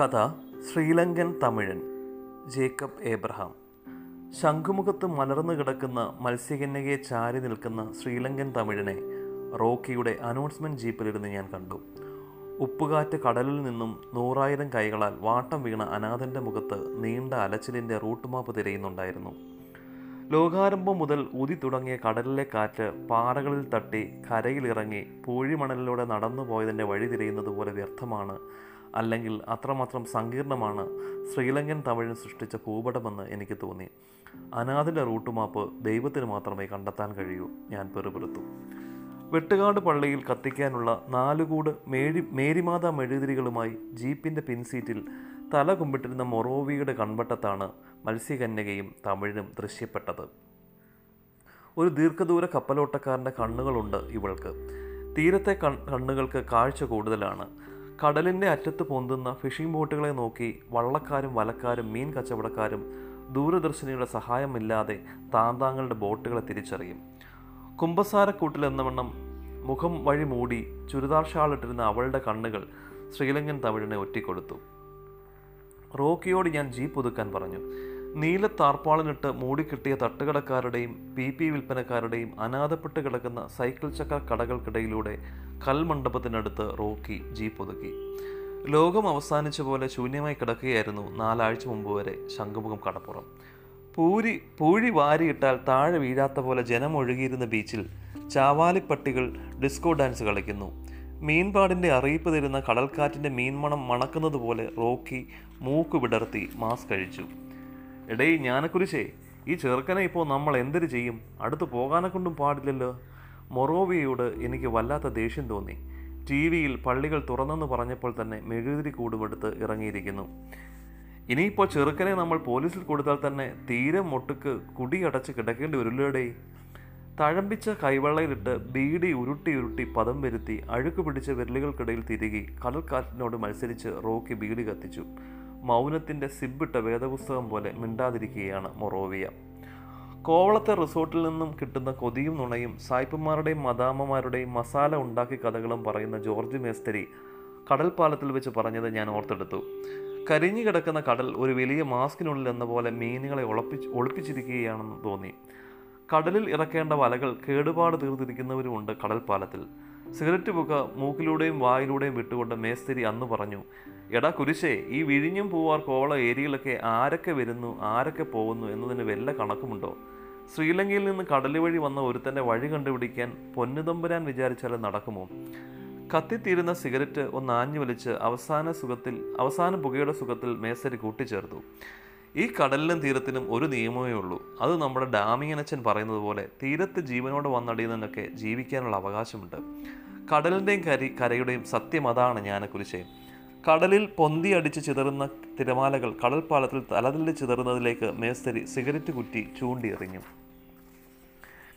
കഥ ശ്രീലങ്കൻ തമിഴൻ Jacob Abraham. ശംഖുമുഖത്ത് മലർന്നു കിടക്കുന്ന മത്സ്യകന്യകയെ ചാരി നിൽക്കുന്ന ശ്രീലങ്കൻ തമിഴനെ റോക്കിയുടെ അനൗൺസ്മെന്റ് ജീപ്പിലിരുന്ന് ഞാൻ കണ്ടു. ഉപ്പുകാറ്റ് കടലിൽ നിന്നും നൂറായിരം കൈകളാൽ വാട്ടം വീണ അനാഥന്റെ മുഖത്ത് നീണ്ട അലച്ചിലിന്റെ റൂട്ട് മാപ്പ് തിരയുന്നുണ്ടായിരുന്നു. ലോകാരംഭം മുതൽ ഊതി തുടങ്ങിയ കടലിലെ കാറ്റ് പാറകളിൽ തട്ടി കരയിലിറങ്ങി പൂഴിമണലിലൂടെ നടന്നു പോയതിന്റെ വഴി തിരയുന്നത് പോലെ വ്യർത്ഥമാണ് അല്ലെങ്കിൽ അത്രമാത്രം സങ്കീർണമാണ് ശ്രീലങ്കൻ തമിഴൻ സൃഷ്ടിച്ച ഭൂപടമെന്ന് എനിക്ക് തോന്നി. അനാഥിന്റെ റൂട്ട് മാപ്പ് ദൈവത്തിന് മാത്രമേ കണ്ടെത്താൻ കഴിയൂ ഞാൻ പെറുപെറുത്തു വെട്ടുകാട് പള്ളിയിൽ കത്തിക്കാനുള്ള നാലുകൂട് മേരി മേരിമാതാ മെഴുതിരികളുമായി ജീപ്പിന്റെ പിൻസീറ്റിൽ തല കുമ്പിട്ടിരുന്ന മൊറോവിയുടെ കൺവട്ടത്താണ് മത്സ്യകന്യകയും തമിഴിനും ദൃശ്യപ്പെട്ടത്. ഒരു ദീർഘദൂര കപ്പലോട്ടക്കാരന്റെ കണ്ണുകളുണ്ട് ഇവൾക്ക്. തീരത്തെ കണ്ണുകൾക്ക് കാഴ്ച കൂടുതലാണ്. കടലിന്റെ അറ്റത്ത് പൊന്തുന്ന ഫിഷിംഗ് ബോട്ടുകളെ നോക്കി വള്ളക്കാരും വലക്കാരും മീൻ കച്ചവടക്കാരും ദൂരദർശിനിയുടെ സഹായമില്ലാതെ താന്താങ്ങളുടെ ബോട്ടുകളെ തിരിച്ചറിയും. കുമ്പസാരക്കൂട്ടിൽ വണ്ണം മുഖം വഴി മൂടി ചുരിദാർ ഷാളിട്ടിരുന്ന അവളുടെ കണ്ണുകൾ ശ്രീലങ്കൻ തമിഴിനെ ഒറ്റിക്കൊടുത്തു. റോക്കിയോട് ഞാൻ ജീപ്പ് ഒതുക്കാൻ പറഞ്ഞു. നീല താർപ്പാളിനിട്ട് മൂടിക്കിട്ടിയ തട്ടുകടക്കാരുടെയും പി പി വിൽപ്പനക്കാരുടെയും അനാഥപ്പെട്ട് കിടക്കുന്ന സൈക്കിൾ ചക്ര കടകൾക്കിടയിലൂടെ കൽമണ്ഡപത്തിനടുത്ത് റോക്കി ജീപ്പ് ഒതുക്കി. ലോകം അവസാനിച്ച പോലെ ശൂന്യമായി കിടക്കുകയായിരുന്നു നാലാഴ്ച മുമ്പ് വരെ ശംഖുമുഖം കടപ്പുറം. പൂരി പൂഴി വാരിയിട്ടാൽ താഴെ വീഴാത്ത പോലെ ജനം ഒഴുകിയിരുന്ന ബീച്ചിൽ ചാവാലിപ്പട്ടികൾ ഡിസ്കോ ഡാൻസ് കളിക്കുന്നു. മീൻപാടിന്റെ അറിയിപ്പ് തരുന്ന കടൽക്കാറ്റിന്റെ മീൻമണം മണക്കുന്നത് പോലെ റോക്കി മൂക്ക് വിടർത്തി മാസ്ക് കഴിച്ചു എടേ ഞാനക്കുരിശേ ഈ ചെറുക്കനെ ഇപ്പോൾ നമ്മൾ എന്തൊരു ചെയ്യും? അടുത്ത് പോകാനെ കൊണ്ടും പാടില്ലല്ലോ. മൊറോവിയോട് എനിക്ക് വല്ലാത്ത ദേഷ്യം തോന്നി. ടി വിയിൽ പള്ളികൾ തുറന്നെന്ന് പറഞ്ഞപ്പോൾ തന്നെ മെഴുകുതിരി കൂടുമെടുത്ത് ഇറങ്ങിയിരിക്കുന്നു. ഇനിയിപ്പോൾ ചെറുക്കനെ നമ്മൾ പോലീസിൽ കൊടുത്താൽ തന്നെ തീരെ മുട്ടുക്ക് കുടിയടച്ച് കിടക്കേണ്ടി വരില്ലേടേ തഴമ്പിച്ച കൈവെള്ളയിലിട്ട് ബീഡി ഉരുട്ടി ഉരുട്ടി പദം വരുത്തി അഴുക്ക് പിടിച്ച വിരലുകൾക്കിടയിൽ തിരികെ കടൽക്കാറ്റിനോട് മത്സരിച്ച് റോക്കി ബീഡി കത്തിച്ചു. മൗനത്തിന്റെ സിബിട്ട വേദപുസ്തകം പോലെ മിണ്ടാതിരിക്കുകയാണ് മൊറോവിയ. കോവളത്തെ റിസോർട്ടിൽ നിന്നും കിട്ടുന്ന കൊതിയും നുണയും സായിപ്പന്മാരുടെയും മദാമ്മമാരുടെയും മസാല ഉണ്ടാക്കി കഥകളും പറയുന്ന ജോർജ് മേസ്തരി കടൽപ്പാലത്തിൽ വെച്ച് പറഞ്ഞത് ഞാൻ ഓർത്തെടുത്തു. കരിഞ്ഞു കിടക്കുന്ന കടൽ ഒരു വലിയ മാസ്കിനുള്ളിൽ എന്ന പോലെ മീനുകളെ ഒളപ്പിച്ച് ഒളിപ്പിച്ചിരിക്കുകയാണെന്ന് തോന്നി. കടലിൽ ഇറക്കേണ്ട വലകൾ കേടുപാട് തീർത്തിരിക്കുന്നവരുമുണ്ട് കടൽപ്പാലത്തിൽ. സിഗരറ്റ് പുക മൂക്കിലൂടെയും വായിലൂടെയും വിട്ടുകൊണ്ട് മേസ്തിരി അന്ന് പറഞ്ഞു എടാ കുരിശേ ഈ വിഴിഞ്ഞും പൂവാർ കോവള ഏരിയയിലൊക്കെ ആരൊക്കെ വരുന്നു ആരൊക്കെ പോകുന്നു എന്നതിന് വല്ല കണക്കുമുണ്ടോ? ശ്രീലങ്കയിൽ നിന്ന് കടൽ വഴി വന്ന ഒരുത്തന്റെ വഴി കണ്ടുപിടിക്കാൻ പൊന്നുതമ്പുരാൻ വിചാരിച്ചാലും നടക്കുമോ? കത്തിത്തീരുന്ന സിഗരറ്റ് ഒന്ന് ആഞ്ഞു വലിച്ച് അവസാന സുഖത്തിൽ അവസാന പുകയുടെ സുഖത്തിൽ മേസരി കൂട്ടിച്ചേർത്തു. ഈ കടലിനും തീരത്തിനും ഒരു നിയമമേ ഉള്ളൂ. അത് നമ്മുടെ ഡാമിയനച്ചൻ പറയുന്നത് പോലെ തീരത്ത് ജീവനോട് വന്നടിയുന്നതിനൊക്കെ ജീവിക്കാനുള്ള അവകാശമുണ്ട്. കടലിന്റെയും കരി കരയുടെയും സത്യം അതാണ് ഞാനെക്കുറിച്ച് കടലിൽ പൊന്തി അടിച്ച് ചിതറുന്ന തിരമാലകൾ കടൽപ്പാലത്തിൽ തലതിൽ ചിതറുന്നതിലേക്ക് മേസ്തരി സിഗരറ്റ് കുറ്റി ചൂണ്ടി എറിഞ്ഞു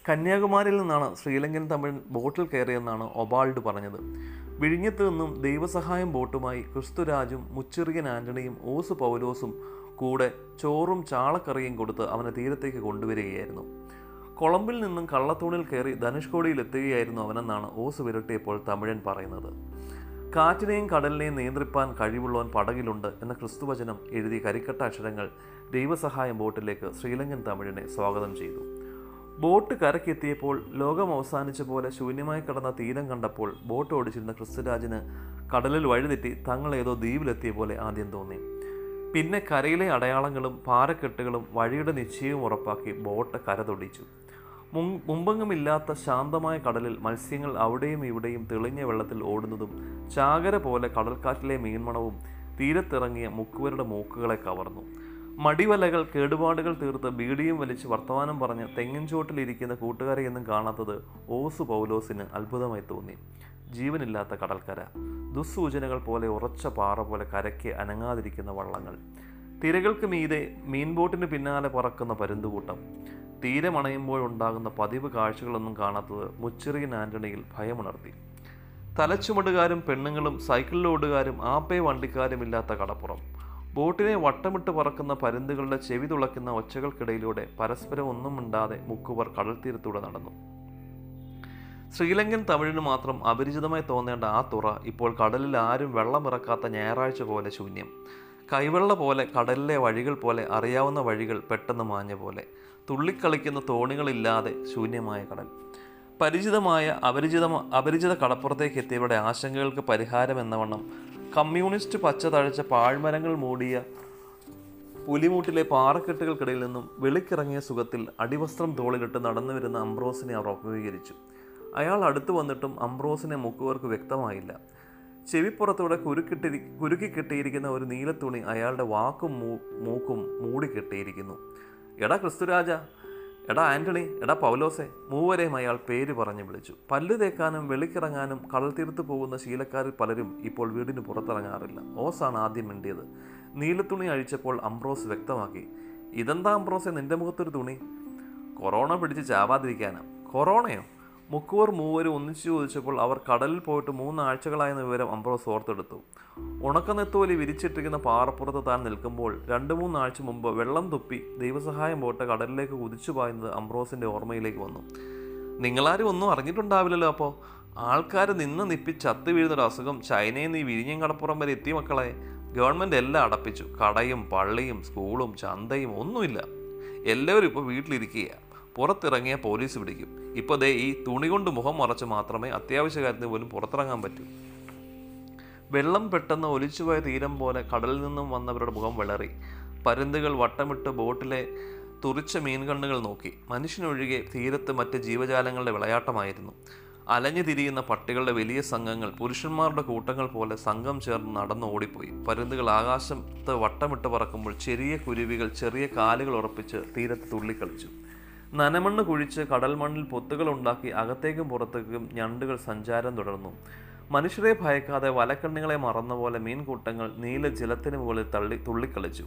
കന്യാകുമാരിയിൽ നിന്നാണ് ശ്രീലങ്കൻ തമിഴൻ ബോട്ടിൽ കയറിയെന്നാണ് ഒബാൾഡ് പറഞ്ഞത്. വിഴിഞ്ഞത്ത് നിന്നും ദൈവസഹായം ബോട്ടുമായി ക്രിസ്തുരാജും മുച്ചിറിയൻ ആന്റണിയും ഓസ് പൗലോസും കൂടെ ചോറും ചാളക്കറിയും കൊടുത്ത് അവനെ തീരത്തേക്ക് കൊണ്ടുവരികയായിരുന്നു. കൊളംബിൽ നിന്നും കള്ളത്തൂണിൽ കയറി ധനുഷ്കോടിയിൽ എത്തുകയായിരുന്നു അവനെന്നാണ് ഓസ് വിരട്ടിയപ്പോൾ തമിഴൻ പറയുന്നത്. കാറ്റിനെയും കടലിനെയും നിയന്ത്രിപ്പാൻ കഴിവുള്ളവൻ പടകിലുണ്ട് എന്ന ക്രിസ്തുവചനം എഴുതി കരിക്കട്ട അക്ഷരങ്ങൾ ദൈവസഹായം ബോട്ടിലേക്ക് ശ്രീലങ്കൻ തമിഴിനെ സ്വാഗതം ചെയ്തു. ബോട്ട് കരക്കെത്തിയപ്പോൾ ലോകം അവസാനിച്ച പോലെ ശൂന്യമായി കടന്ന തീരം കണ്ടപ്പോൾ ബോട്ട് ഓടിച്ചിരുന്ന ക്രിസ്തുരാജിന് കടലിൽ വഴിതെറ്റി തങ്ങൾ ഏതോ ദ്വീപിലെത്തിയ പോലെ ആദ്യം തോന്നി. പിന്നെ കരയിലെ അടയാളങ്ങളും പാറക്കെട്ടുകളും വഴിയുടെ നിശ്ചയവും ഉറപ്പാക്കി ബോട്ട് കരതൊടിച്ചു. മുമ്പെങ്ങുമില്ലാത്ത ശാന്തമായ കടലിൽ മത്സ്യങ്ങൾ അവിടെയും ഇവിടെയും തെളിഞ്ഞ വെള്ളത്തിൽ ഓടുന്നതും ചാകര പോലെ കടൽക്കാറ്റിലെ മീൻമണവും തീരത്തിറങ്ങിയ മുക്കുവരുടെ മൂക്കുകളെ കവർന്നു. മടിവലകൾ കേടുപാടുകൾ തീർത്ത് ബീഡിയും വലിച്ച് വർത്തമാനം പറഞ്ഞ് തെങ്ങിൻചോട്ടിലിരിക്കുന്ന കൂട്ടുകാരെയൊന്നും കാണാത്തത് ഓസു പൗലോസിന് അത്ഭുതമായി തോന്നി. ജീവനില്ലാത്ത കടൽക്കര ദുസ്സൂചനകൾ പോലെ ഉറച്ച പാറ പോലെ കരയ്ക്ക് അനങ്ങാതിരിക്കുന്ന വള്ളങ്ങൾ. തിരകൾക്ക് മീതെ മീൻബോട്ടിന് പിന്നാലെ പറക്കുന്ന പരുന്തുകൂട്ടം. തീരമണയുമ്പോഴുണ്ടാകുന്ന പതിവ് കാഴ്ചകളൊന്നും കാണാത്തത് മുച്ചിറിയൻ ആന്റണിയിൽ ഭയമുണർത്തി. തലച്ചുമടുകാരും പെണ്ണുങ്ങളും സൈക്കിളിലോടുകാരും ആപ്പേ വണ്ടിക്കാരും ഇല്ലാത്ത കടപ്പുറം. ബോട്ടിനെ വട്ടമിട്ട് പറക്കുന്ന പരുന്തുകളുടെ ചെവി തുളയ്ക്കുന്ന ഒച്ചകൾക്കിടയിലൂടെ പരസ്പരം ഒന്നും മിണ്ടാതെ മുക്കുവർ കടൽത്തീരത്തൂടെ നടന്നു. ശ്രീലങ്കൻ തമിഴിന് മാത്രം അപരിചിതമായി തോന്നേണ്ട ആ തുറ ഇപ്പോൾ കടലിൽ ആരും വെള്ളം ഇറക്കാത്ത ഞായറാഴ്ച പോലെ ശൂന്യം. കൈവെള്ള പോലെ കടലിലെ വഴികൾ പോലെ അറിയാവുന്ന വഴികൾ പെട്ടെന്ന് മാഞ്ഞ പോലെ. തുള്ളിക്കളിക്കുന്ന തോണികളില്ലാതെ ശൂന്യമായ കടൽ. പരിചിതമായ അപരിചിത അപരിചിത കടപ്പുറത്തേക്ക് എത്തിയവരുടെ ആശങ്കകൾക്ക് പരിഹാരം എന്നവണ്ണം കമ്മ്യൂണിസ്റ്റ് പച്ച തഴച്ച പാഴ്മരങ്ങൾ മൂടിയ പുലിമൂട്ടിലെ പാറക്കെട്ടുകൾക്കിടയിൽ നിന്നും വെളിക്കിറങ്ങിയ സുഖത്തിൽ അടിവസ്ത്രം തോളിലിട്ട് നടന്നു വരുന്ന അംബ്രോസിനെ അവർ അഭിമുഖീകരിച്ചു. അയാൾ അടുത്തു വന്നിട്ടും അംബ്രോസിനെ മുക്കുവർക്ക് വ്യക്തമായില്ല. ചെവിപ്പുറത്തൂടെ കുരുക്കിട്ടി കെട്ടിയിരിക്കുന്ന ഒരു തുണി അയാളുടെ വാക്കും മൂ മൂക്കും മൂടിക്കെട്ടിയിരിക്കുന്നു. എടാ ക്രിസ്തുരാജ എടാ ആന്റണി എടാ പൗലോസെ മൂവരെയും അയാൾ പേര് പറഞ്ഞു വിളിച്ചു. പല്ല് തേക്കാനും വെളിക്കിറങ്ങാനും കടൽ തീർത്ത് പോകുന്ന ശീലക്കാരിൽ പലരും ഇപ്പോൾ വീടിന് പുറത്തിറങ്ങാറില്ല. ഓസാണ് ആദ്യം മിണ്ടിയത്. നീലത്തുണി അഴിച്ചപ്പോൾ അംബ്രോസ് വ്യക്തമാക്കി. ഇതെന്താ അംബ്രോസെ നിന്റെ മുഖത്തൊരു തുണി? കൊറോണ പിടിച്ച് ചാവാതിരിക്കാനാ. കൊറോണയോ? മുക്കുവർ മൂവരും ഒന്നിച്ചു ചോദിച്ചപ്പോൾ അവർ കടലിൽ പോയിട്ട് മൂന്നാഴ്ചകളായെന്ന വിവരം അംബ്രോസ് ഓർത്തെടുത്തു. ഉണക്കനെത്തോലി വിരിച്ചിട്ടിരിക്കുന്ന പാറപ്പുറത്ത് താൻ നിൽക്കുമ്പോൾ രണ്ട് മൂന്നാഴ്ച മുമ്പ് വെള്ളം തുപ്പി ദൈവസഹായം പോട്ട് കടലിലേക്ക് കുതിച്ചു പായുന്നത് അംബ്രോസിന്റെ ഓർമ്മയിലേക്ക് വന്നു. നിങ്ങളാരും ഒന്നും അറിഞ്ഞിട്ടുണ്ടാവില്ലല്ലോ അപ്പോൾ ആൾക്കാർ നിന്ന് നിപ്പി ചത്തു വീഴുന്നൊരു അസുഖം ചൈനയിൽ നിന്ന് ഈ വിഴിഞ്ഞം കടപ്പുറം വരെ എത്തി മക്കളെ. ഗവൺമെന്റ് എല്ലാം അടപ്പിച്ചു. കടയും പള്ളിയും സ്കൂളും ചന്തയും ഒന്നുമില്ല. എല്ലാവരും ഇപ്പോൾ വീട്ടിലിരിക്കുകയാണ് പുറത്തിറങ്ങിയ പോലീസ് പിടിക്കും. ഇപ്പോൾ ദേ ഈ തുണി കൊണ്ട് മുഖം മറച്ച് മാത്രമേ അത്യാവശ്യ കാര്യത്തിന് പോലും പുറത്തിറങ്ങാൻ പറ്റൂ. വെള്ളം പെട്ടെന്ന് ഒലിച്ചുപോയ തീരം പോലെ കടലിൽ നിന്നും വന്നവരുടെ മുഖം വിളറി. പരുന്തുകൾ വട്ടമിട്ട് ബോട്ടിലെ തുറിച്ച മീൻകണ്ണുകൾ നോക്കി. മനുഷ്യനൊഴികെ തീരത്ത് മറ്റ് ജീവജാലങ്ങളുടെ വിളയാട്ടമായിരുന്നു. അലഞ്ഞു തിരിയുന്ന പട്ടികളുടെ വലിയ സംഘങ്ങൾ പുരുഷന്മാരുടെ കൂട്ടങ്ങൾ പോലെ സംഘം ചേർന്ന് നടന്ന് ഓടിപ്പോയി. പരുന്തുകൾ ആകാശത്ത് വട്ടമിട്ട് പറക്കുമ്പോൾ ചെറിയ കുരുവികൾ ചെറിയ കാലുകൾ ഉറപ്പിച്ച് തീരത്ത് തുള്ളിക്കളിച്ചു. നനമണ്ണ് കുഴിച്ച് കടൽ മണ്ണിൽ പൊത്തുകൾ ഉണ്ടാക്കി അകത്തേക്കും പുറത്തേക്കും ഞണ്ടുകൾ സഞ്ചാരം തുടർന്നു. മനുഷ്യരെ ഭയക്കാതെ വലക്കണ്ണികളെ മറന്ന പോലെ മീൻകൂട്ടങ്ങൾ നീല ജലത്തിന് മുകളിൽ തള്ളി തുള്ളിക്കളിച്ചു.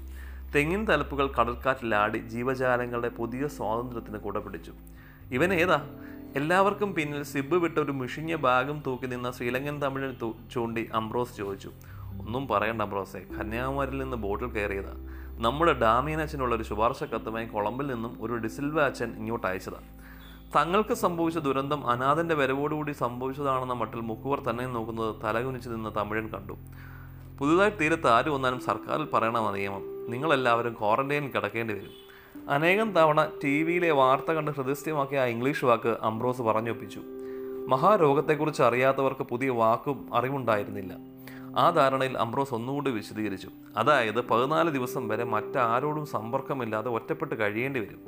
തെങ്ങിൻ തലപ്പുകൾ കടൽക്കാറ്റിലാടി ജീവജാലങ്ങളുടെ പുതിയ സ്വാതന്ത്ര്യത്തിന് കൂട പിടിച്ചു ഇവൻ ഏതാ? എല്ലാവർക്കും പിന്നിൽ സിബ് വിട്ട ഒരു മിഷിഞ്ഞ ബാഗും തൂക്കി നിന്ന ശ്രീലങ്കൻ തമിഴിൽ ചൂണ്ടി അംബ്രോസ് ചോദിച്ചു. ഒന്നും പറയണ്ട അംബ്രോസെ കന്യാകുമാരിയിൽ നിന്ന് ബോട്ടിൽ കയറിയതാ. നമ്മുടെ ഡാമിയൻ അച്ഛനുള്ള ഒരു ശുപാർശ കത്തുമായി കൊളംബിൽ നിന്നും ഒരു ഡിസിൽവ അച്ഛൻ ഇങ്ങോട്ട് അയച്ചതാണ് തങ്ങൾക്ക് സംഭവിച്ച ദുരന്തം അനാഥന്റെ വരവോടുകൂടി സംഭവിച്ചതാണെന്ന മട്ടിൽ മുക്കുവർ തന്നെ നോക്കുന്നത് തലകുനിച്ച് നിന്ന് തമിഴൻ കണ്ടു. പുതുതായി തീരത്ത് ആര് വന്നാലും സർക്കാരിൽ പറയണമെന്ന നിയമം. നിങ്ങളെല്ലാവരും ക്വാറന്റൈനിൽ കിടക്കേണ്ടി വരും. അനേകം തവണ ടി വിയിലെ വാർത്ത കണ്ട് ഹൃദയസ്ഥമാക്കിയ ആ ഇംഗ്ലീഷ് വാക്ക് അംബ്രോസ് പറഞ്ഞൊപ്പിച്ചു. മഹാരോഗത്തെക്കുറിച്ച് അറിയാത്തവർക്ക് പുതിയ വാക്കും അറിവുണ്ടായിരുന്നില്ല. ആ ധാരണയിൽ അംബ്രോസ് ഒന്നുകൂടി വിശദീകരിച്ചു. അതായത് പതിനാല് ദിവസം വരെ മറ്റാരോടും സമ്പർക്കമില്ലാതെ ഒറ്റപ്പെട്ട് കഴിയേണ്ടി വരും.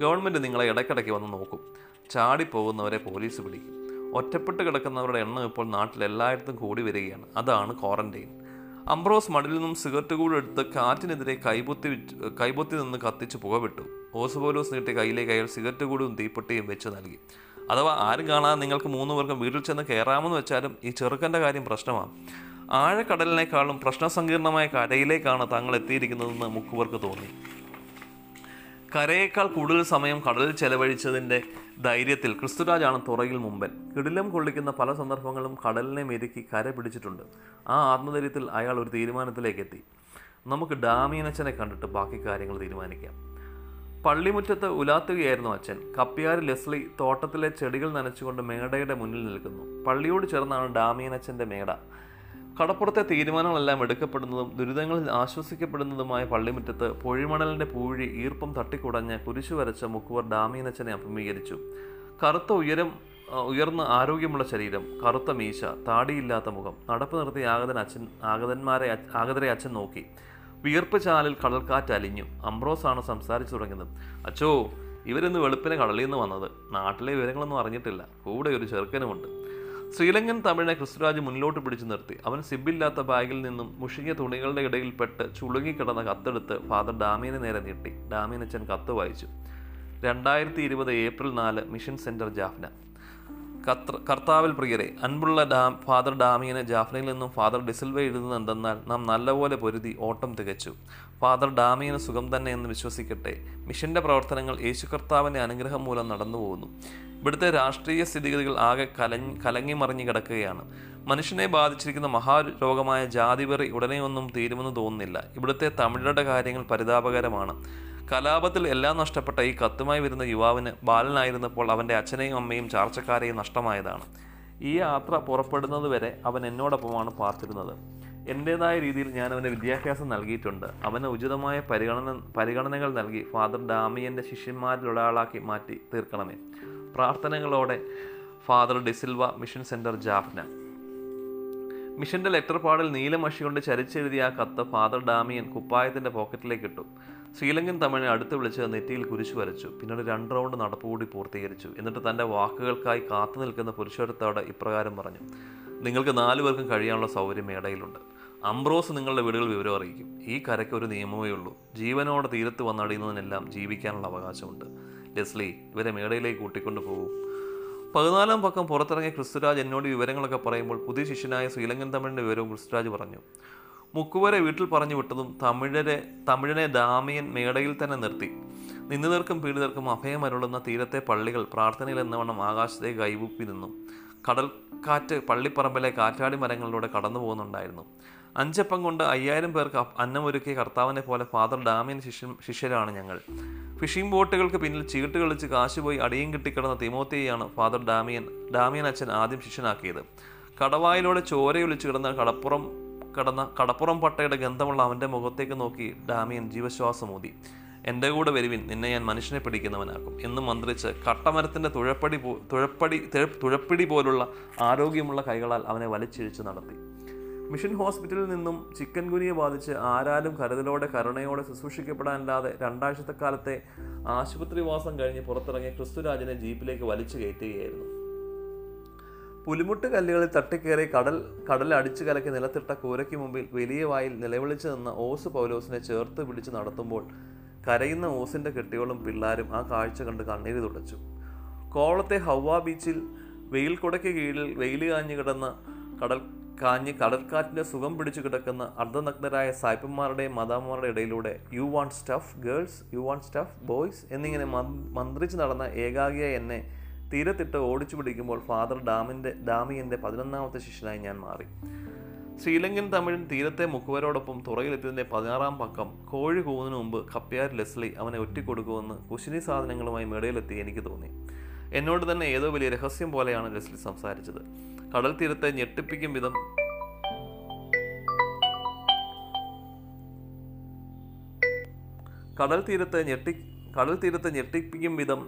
ഗവൺമെന്റ് നിങ്ങളെ ഇടയ്ക്കിടയ്ക്ക് വന്ന് നോക്കും. ചാടിപ്പോകുന്നവരെ പോലീസ് പിടിക്കും. ഒറ്റപ്പെട്ട് കിടക്കുന്നവരുടെ എണ്ണം ഇപ്പോൾ നാട്ടിൽ എല്ലായിടത്തും കൂടി വരികയാണ്. അതാണ് ക്വാറന്റൈൻ. അംബ്രോസ് മടിൽ നിന്നും സിഗരറ്റ് കൂടെ എടുത്ത് കാറ്റിനെതിരെ കൈപൊത്തി കൈപൊത്തി നിന്ന് കത്തിച്ച് പുകവിട്ടു. ഓസുപോലോസ് നീട്ടിയ കയ്യിലേക്ക് അയാൾ സിഗരറ്റ് കൂടും തീപ്പെട്ടിയും വെച്ച് നൽകി. അഥവാ ആരും കാണാതെ നിങ്ങൾക്ക് മൂന്ന് പേർക്കും വീട്ടിൽ ചെന്ന് കയറാമെന്ന് വെച്ചാലും ഈ ചെറുക്കന്റെ കാര്യം പ്രശ്നമാണ് ആഴക്കടലിനേക്കാളും പ്രശ്നസങ്കീർണമായ കരയിലേക്കാണ് താങ്കൾ എത്തിയിരിക്കുന്നതെന്ന് മുക്കുവർക്ക് തോന്നി. കരയേക്കാൾ കൂടുതൽ സമയം കടലിൽ ചെലവഴിച്ചതിന്റെ ധൈര്യത്തിൽ ക്രിസ്തുരാജാണ് തുറയിൽ മുമ്പൻ. കിടിലം കൊള്ളിക്കുന്ന പല സന്ദർഭങ്ങളും കടലിനെ മെരുക്കി കര പിടിച്ചിട്ടുണ്ട്. ആ ആത്മധൈര്യത്തിൽ അയാൾ ഒരു തീരുമാനത്തിലേക്ക് എത്തി നമുക്ക് ഡാമിയനച്ചനെ കണ്ടിട്ട് ബാക്കി കാര്യങ്ങൾ തീരുമാനിക്കാം. പള്ളിമുറ്റത്ത് ഉലാത്തുകയായിരുന്നു അച്ഛൻ. കപ്പിയാർ ലെസ്ലി തോട്ടത്തിലെ ചെടികൾ നനച്ചുകൊണ്ട് മേടയുടെ മുന്നിൽ നിൽക്കുന്നു. പള്ളിയോട് ചേർന്നാണ് ഡാമിയനച്ചന്റെ മേട. കടപ്പുറത്തെ തീരുമാനങ്ങളെല്ലാം എടുക്കപ്പെടുന്നതും ദുരിതങ്ങളിൽ ആശ്വസിക്കപ്പെടുന്നതുമായ പള്ളിമുറ്റത്ത് പൊഴിമണലിന്റെ പൂഴി ഈർപ്പം തട്ടിക്കുടഞ്ഞ് കുരിശു വരച്ച മുക്കുവർ ഡാമീനച്ചനെ അഭിമുഖീകരിച്ചു. കറുത്ത ഉയരം ഉയർന്ന ആരോഗ്യമുള്ള ശരീരം കറുത്ത മീശ താടിയില്ലാത്ത മുഖം നടപ്പ് നിർത്തി ആഗതൻ അച്ഛൻ ആഗതന്മാരെ ആഗതരെ അച്ഛൻ നോക്കി. വിയർപ്പ് ചാലിൽ കടൽക്കാറ്റ് അലിഞ്ഞു. അംബ്രോസാണ് സംസാരിച്ചു തുടങ്ങിയത്. അച്ചോ ഇവരിന്ന് വെളുപ്പിനെ കടലിൽ നിന്ന് വന്നത്. നാട്ടിലെ വിവരങ്ങളൊന്നും അറിഞ്ഞിട്ടില്ല. കൂടെ ഒരു ചെറുക്കനുമുണ്ട്. ശ്രീലങ്കൻ തമിഴിനെ ക്രിസ്തുരാജ് മുന്നിലോട്ട് പിടിച്ചു നിർത്തി. അവൻ സിബില്ലാത്ത ബാഗിൽ നിന്നും മുഷിയ തുണികളുടെ ഇടയിൽപ്പെട്ട് ചുളുങ്ങിക്കിടന്ന കത്തെടുത്ത് ഫാദർ ഡാമിയനെ നേരെ നീട്ടി. ഡാമിയനച്ചൻ കത്ത് വായിച്ചു. രണ്ടായിരത്തി ഇരുപത് ഏപ്രിൽ നാല് മിഷൻ സെന്റർ ജാഫ്ന. കത്ര കർത്താവിൽ പ്രിയരെ അൻപുള്ള ഡാം ഫാദർ ഡാമിയനെ ജാഫ്നയിൽ നിന്നും ഫാദർ ഡിസിൽവ എഴുതുന്നത് എന്തെന്നാൽ നാം നല്ലപോലെ പൊരുതി ഓട്ടം തികച്ചു. ഫാദർ ഡാമിയന് സുഖം തന്നെ എന്ന് വിശ്വസിക്കട്ടെ. മിഷന്റെ പ്രവർത്തനങ്ങൾ യേശു കർത്താവിന്റെ അനുഗ്രഹം മൂലം നടന്നു പോകുന്നു ഇവിടുത്തെ രാഷ്ട്രീയ സ്ഥിതിഗതികൾ ആകെ കലഞ്ഞ് കലങ്ങി മറിഞ്ഞു കിടക്കുകയാണ്. മനുഷ്യനെ ബാധിച്ചിരിക്കുന്ന മഹാരോഗമായ ജാതിവെറി ഉടനെയൊന്നും തീരുമെന്ന് തോന്നുന്നില്ല. ഇവിടുത്തെ തമിഴരുടെ കാര്യങ്ങൾ പരിതാപകരമാണ്. കലാപത്തിൽ എല്ലാം നഷ്ടപ്പെട്ട ഈ കത്തുമായി വരുന്ന യുവാവിന് ബാലനായിരുന്നപ്പോൾ അവന്റെ അച്ഛനെയും അമ്മയും ചാർച്ചക്കാരെയും നഷ്ടമായതാണ്. ഈ യാത്ര പുറപ്പെടുന്നത് വരെ അവൻ എന്നോടൊപ്പമാണ് പാർത്തിരുന്നത്. എന്റേതായ രീതിയിൽ ഞാൻ അവന് വിദ്യാഭ്യാസം നൽകിയിട്ടുണ്ട്. അവന് ഉചിതമായ പരിഗണന പരിഗണനകൾ നൽകി ഫാദർ ഡാമിയന്റെ ശിഷ്യന്മാരിലൊരാളാക്കി മാറ്റി തീർക്കണമേ. പ്രാർത്ഥനകളോടെ father D'Silva mission centre Jaffna. മിഷന്റെ ലെറ്റർ പാടിൽ നീലമഷി കൊണ്ട് ചരിച്ചെഴുതിയ ആ കത്ത് ഫാദർ ഡാമിയൻ കുപ്പായത്തിന്റെ പോക്കറ്റിലേക്ക് ഇട്ടു. ശ്രീലങ്കൻ തമിഴിനെ അടുത്ത് വിളിച്ച് നെറ്റിയിൽ കുരിശു വരച്ചു. പിന്നീട് രണ്ട് റൗണ്ട് നടപ്പ് കൂടി പൂർത്തീകരിച്ചു. എന്നിട്ട് തന്റെ വാക്കുകൾക്കായി കാത്തു നിൽക്കുന്ന പുരുഷോരത്തോട് ഇപ്രകാരം പറഞ്ഞു. നിങ്ങൾക്ക് നാലു പേർക്കും കഴിയാനുള്ള സൗകര്യം മേടയിലുണ്ട്. അംബ്രോസ് നിങ്ങളുടെ വീടുകൾ വിവരം അറിയിക്കും. ഈ കരയ്ക്ക് ഒരു നിയമമേ ഉള്ളൂ. ജീവനോടെ തീരത്ത് വന്നടിയുന്നതിനെല്ലാം ജീവിക്കാനുള്ള അവകാശമുണ്ട്. ലെസ്ലി ഇവരെ മേടയിലേക്ക് കൂട്ടിക്കൊണ്ടു പോകും. പതിനാലാം പക്കം പുറത്തിറങ്ങിയ ക്രിസ്തുരാജ് എന്നോട് വിവരങ്ങളൊക്കെ പറയുമ്പോൾ പുതിയ ശിഷ്യനായ ശ്രീലങ്കൻ തമിഴിന്റെ വിവരവും ക്രിസ്തുരാജ് പറഞ്ഞു. മുക്കുവരെ വീട്ടിൽ പറഞ്ഞു വിട്ടതും തമിഴരെ തമിഴനെ ദാമിയൻ മേടയിൽ തന്നെ നിർത്തി. നിന്ദിതർക്കും പീഡിതർക്കും അഭയമരുളുന്ന തീരത്തെ പള്ളികൾ പ്രാർത്ഥനയിൽ എന്നവണ്ണം ആകാശത്തെ കൈവൂപ്പി നിന്നു. കടൽക്കാറ്റ് പള്ളിപ്പറമ്പിലെ കാറ്റാടി മരങ്ങളിലൂടെ കടന്നു പോകുന്നുണ്ടായിരുന്നു അഞ്ചപ്പം കൊണ്ട് അയ്യായിരം പേർക്ക് അന്നം അന്നമൊരുക്കിയ കർത്താവിനെ പോലെ ഫാദർ ഡാമിയൻ ശിഷ്യൻ ശിഷ്യരാണ് ഞങ്ങൾ. ഫിഷിംഗ് ബോട്ടുകൾക്ക് പിന്നിൽ ചീട്ട് കളിച്ച് കാശ് പോയി അടിയും കിട്ടിക്കിടന്ന തിമോത്തിയെയാണ് ഫാദർ ഡാമിയൻ ഡാമിയൻ അച്ഛൻ ആദ്യം ശിഷ്യനാക്കിയത്. കടവായിലൂടെ ചോരയൊലിച്ച് കിടന്ന കടപ്പുറം കടന്ന കടപ്പുറം പട്ടയുടെ ഗന്ധമുള്ള അവന്റെ മുഖത്തേക്ക് നോക്കി ഡാമിയൻ ജീവശ്വാസമൂതി എന്റെ കൂടെ വരുവിൻ നിന്നെ ഞാൻ മനുഷ്യനെ പിടിക്കുന്നവനാക്കും എന്ന് മന്ത്രിച്ച് കട്ടമരത്തിന്റെ തുഴപ്പടി തുഴപ്പടി തുഴപ്പിടി പോലുള്ള ആരോഗ്യമുള്ള കൈകളാൽ അവനെ വലിച്ചിഴിച്ച് നടത്തി. മിഷൻ ഹോസ്പിറ്റലിൽ നിന്നും ചിക്കൻ ഗുനിയെ ബാധിച്ച് ആരാലും കരുതലോടെ കരുണയോടെ ശുശ്രൂഷിക്കപ്പെടാനില്ലാതെ രണ്ടാഴ്ചത്തെ കാലത്തെ ആശുപത്രിവാസം കഴിഞ്ഞ് പുറത്തിറങ്ങിയ ക്രിസ്തുരാജനെ ജീപ്പിലേക്ക് വലിച്ചു കയറ്റുകയായിരുന്നു. പുലിമുട്ട് കല്ലുകളിൽ തട്ടിക്കേറി കടൽ കടൽ അടിച്ചു കലക്കി നിലത്തിട്ട കൂരയ്ക്ക് മുമ്പിൽ വലിയ വായിൽ നിലവിളിച്ചു നിന്ന ഓസ് പൗലോസിനെ ചേർത്ത് പിടിച്ച് നടത്തുമ്പോൾ കരയുന്ന ഓസിന്റെ കെട്ടികളും പിള്ളാരും ആ കാഴ്ച കണ്ട് കണ്ണീര് തുടച്ചു. കോവളത്തെ ഹവ്വ ബീച്ചിൽ വെയിൽ കുടയ്ക്ക് കീഴിൽ വെയിൽ കാഞ്ഞു കിടന്ന കടൽ കാഞ്ഞ് കടൽക്കാറ്റിന്റെ സുഖം പിടിച്ചു കിടക്കുന്ന അർദ്ധനഗ്നരായ സായിപ്പന്മാരുടെയും മാതാമാരുടെ ഇടയിലൂടെ you want stuff girls you want stuff boys എന്നിങ്ങനെ മന്- മന്ത്രിച്ച് നടന്ന ഏകാഗ്രിയ എന്നെ തീരത്തിട്ട് ഓടിച്ചു പിടിക്കുമ്പോൾ ഫാദർ ഡാമിന്റെ ഡാമിയന്റെ പതിനൊന്നാമത്തെ ശിഷ്യനായി ഞാൻ മാറി. ശ്രീലങ്കൻ തമിഴൻ തീരത്തെ മുക്കുവരോടൊപ്പം തുറയിലെത്തിയതിന്റെ പതിനാറാം പക്കം കോഴി കൂവുന്നതിന് മുമ്പ് കപ്പ്യാർ ലെസ്ലി അവനെ ഒറ്റിക്കൊടുക്കുമെന്ന് കുശിനി സാധനങ്ങളുമായി മേടയിലെത്തി എനിക്ക് തോന്നി. എന്നോട് തന്നെ ഏതോ വലിയ രഹസ്യം പോലെയാണ് ലെസ്ലി സംസാരിച്ചത്. കടൽ തീരത്തെ ഞെട്ടിപ്പിക്കും വിധം കടൽ തീരത്തെ ഞെട്ടി കടൽ തീരത്തെ ഞെട്ടിപ്പിക്കും വിധം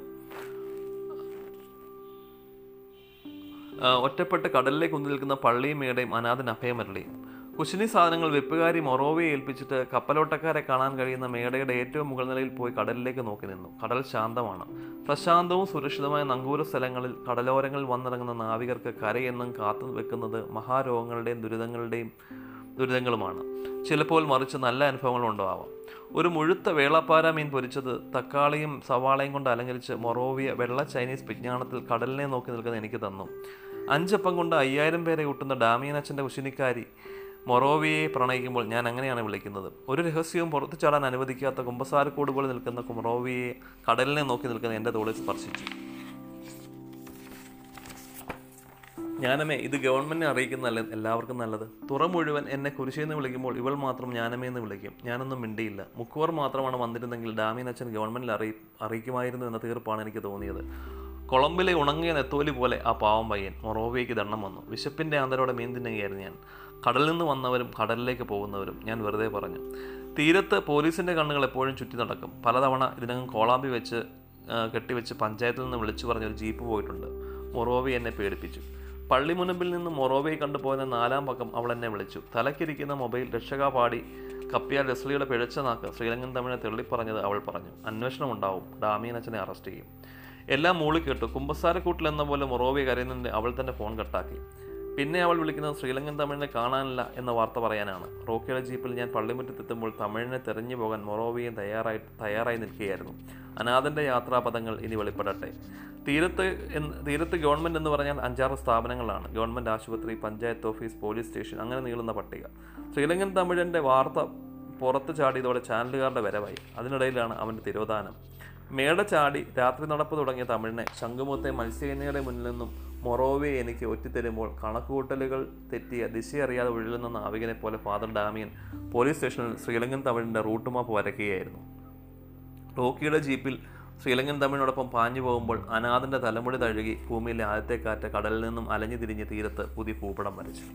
ഒറ്റപ്പെട്ട് കടലിലേക്ക് ഒന്നു നിൽക്കുന്ന പള്ളിയും മേടയും അനാഥൻ അഭയമരളിയും. കുശിനി സാധനങ്ങൾ വെപ്പുകാരി മൊറോവയെ ഏൽപ്പിച്ചിട്ട് കപ്പലോട്ടക്കാരെ കാണാൻ കഴിയുന്ന മേടയുടെ ഏറ്റവും മുകൾ നിലയിൽ പോയി കടലിലേക്ക് നോക്കി നിന്നു. കടൽ ശാന്തമാണ്. പ്രശാന്തവും സുരക്ഷിതമായ നങ്കൂര സ്ഥലങ്ങളിൽ കടലോരങ്ങളിൽ വന്നിറങ്ങുന്ന നാവികർക്ക് കരയെന്നും കാത്തു വെക്കുന്നത് മഹാരോഗങ്ങളുടെയും ദുരിതങ്ങളുടെയും ദുരിതങ്ങളുമാണ്. ചിലപ്പോൾ മറിച്ച് നല്ല അനുഭവങ്ങളും ഉണ്ടാവാം. ഒരു മുഴുത്ത വേളപ്പാര മീൻ പൊരിച്ചത് തക്കാളിയും സവാളയും കൊണ്ട് അലങ്കരിച്ച് മൊറോവിയ വെള്ള ചൈനീസ് വിജ്ഞാനത്തിൽ കടലിനെ നോക്കി നിൽക്കുന്ന എനിക്ക് തന്നു. അഞ്ചപ്പം കൊണ്ട് അയ്യായിരം പേരെ കൂട്ടുന്ന ഡാമിയൻ അച്ഛന്റെ കുശിനിക്കാരി മൊറോവിയെ പ്രണയിക്കുമ്പോൾ ഞാൻ അങ്ങനെയാണ് വിളിക്കുന്നത്. ഒരു രഹസ്യവും പുറത്തു ചാടാൻ അനുവദിക്കാത്ത കുമ്പസാരക്കോട് പോലെ നിൽക്കുന്ന മൊറോവിയെ കടലിനെ നോക്കി നിൽക്കുന്ന എന്റെ തോളിൽ സ്പർശിച്ചു. ഞാനമേ ഇത് ഗവൺമെന്റിനെ അറിയിക്കുന്നതല്ല എല്ലാവർക്കും നല്ലത്. തുറ മുഴുവൻ എന്നെ കുരിശെന്ന് വിളിക്കുമ്പോൾ ഇവൾ മാത്രം ഞാനമേ എന്ന് വിളിക്കും. ഞാനൊന്നും മിണ്ടിയില്ല. മുക്കുവർ മാത്രമാണ് വന്നിരുന്നെങ്കിൽ ഡാമിൻ ഗവൺമെന്റിൽ അറിയി അറിയിക്കുമായിരുന്നു എന്ന തീർപ്പാണ് എനിക്ക് തോന്നിയത്. കൊളംബിലെ ഉണങ്ങിയ നെത്തോലി പോലെ ആ പാവം പയ്യൻ മൊറോവിയയ്ക്ക് ദണ്ണം വന്നു. വിശപ്പിന്റെ ആന്തരോടെ മീൻ തിന്നുകയായിരുന്നു ഞാൻ. കടലിൽ നിന്ന് വന്നവരും കടലിലേക്ക് പോകുന്നവരും ഞാൻ വെറുതെ പറഞ്ഞു. തീരത്ത് പോലീസിന്റെ കണ്ണുകൾ എപ്പോഴും ചുറ്റി നടക്കും. പലതവണ ഇതിനകം കോളാമ്പി വെച്ച് കെട്ടിവെച്ച് പഞ്ചായത്തിൽ നിന്ന് വിളിച്ചു പറഞ്ഞ ഒരു ജീപ്പ് പോയിട്ടുണ്ട്. മൊറോവി എന്നെ പേടിപ്പിച്ചു. പള്ളി പള്ളിമുനമ്പിൽ നിന്ന് മൊറോവയെ കണ്ടുപോയെന്ന നാലാം പക്കം അവൾ എന്നെ വിളിച്ചു. തലക്കിരിക്കുന്ന മൊബൈൽ രക്ഷക പാടി കപ്പിയാൽ രസ്ലിയുടെ പിഴച്ച നാക്ക് ശ്രീലങ്കൻ തമിഴിനെ തെള്ളിപ്പറഞ്ഞത് അവൾ പറഞ്ഞു. അന്വേഷണം ഉണ്ടാവും. ഡാമിയൻ അച്ഛനെ അറസ്റ്റ് ചെയ്യും. എല്ലാം മൂളി കേട്ടു കുമ്പസാരക്കൂട്ടിൽ എന്ന പോലെ മൊറോവി കരയുന്നതിന്റെ അവൾ തന്നെ ഫോൺ കട്ടാക്കി. പിന്നെ അവൾ വിളിക്കുന്നത് ശ്രീലങ്കൻ തമിഴിനെ കാണാനില്ല എന്ന വാർത്ത പറയാനാണ്. റോക്കിയുടെ ജീപ്പിൽ ഞാൻ പള്ളിമുറ്റത്തെത്തുമ്പോൾ തമിഴിനെ തെരഞ്ഞു പോകാൻ മൊറോവിയൻ തയ്യാറായി തയ്യാറായി നിൽക്കുകയായിരുന്നു. അനാഥന്റെ യാത്രാപഥങ്ങൾ ഇനി വെളിപ്പെടട്ടെ. തീരത്ത് എന്ന് തീരത്ത് ഗവൺമെന്റ് എന്ന് പറഞ്ഞാൽ അഞ്ചാറ് സ്ഥാപനങ്ങളാണ്. ഗവൺമെന്റ് ആശുപത്രി പഞ്ചായത്ത് ഓഫീസ് പോലീസ് സ്റ്റേഷൻ അങ്ങനെ നീളുന്ന പട്ടിക. ശ്രീലങ്കൻ തമിഴന്റെ വാർത്ത പുറത്ത് ചാടിയതോടെ ചാനലുകാരുടെ വരവായി. അതിനിടയിലാണ് അവന്റെ തിരോധാനം. മേട ചാടി രാത്രി നടപ്പ് തുടങ്ങിയ തമിഴിനെ ശംഖുമുഖത്തെ മത്സ്യകന്യയുടെ മുന്നിൽ നിന്നും മൊറോവയെ എനിക്ക് ഒറ്റിത്തരുമ്പോൾ കണക്കുകൂട്ടലുകൾ തെറ്റിയ ദിശയറിയാതെ ഒഴുകുന്ന നാവികനെ പോലെ ഫാദർ ഡാമിയൻ പോലീസ് സ്റ്റേഷനിൽ ശ്രീലങ്കൻ തമിഴിന്റെ റൂട്ട് മാപ്പ് വരയ്ക്കുകയായിരുന്നു. ടോക്കിയുടെ ജീപ്പിൽ ശ്രീലങ്കൻ തമിഴിനോടൊപ്പം പാഞ്ഞു പോകുമ്പോൾ അനാഥന്റെ തലമുടി തഴുകി ഭൂമിയിലെ ആദ്യത്തെ കാറ്റ് കടലിൽ നിന്നും അലഞ്ഞു തിരിഞ്ഞ് തീരത്ത് പുതിയ ഭൂപടം വരച്ചു.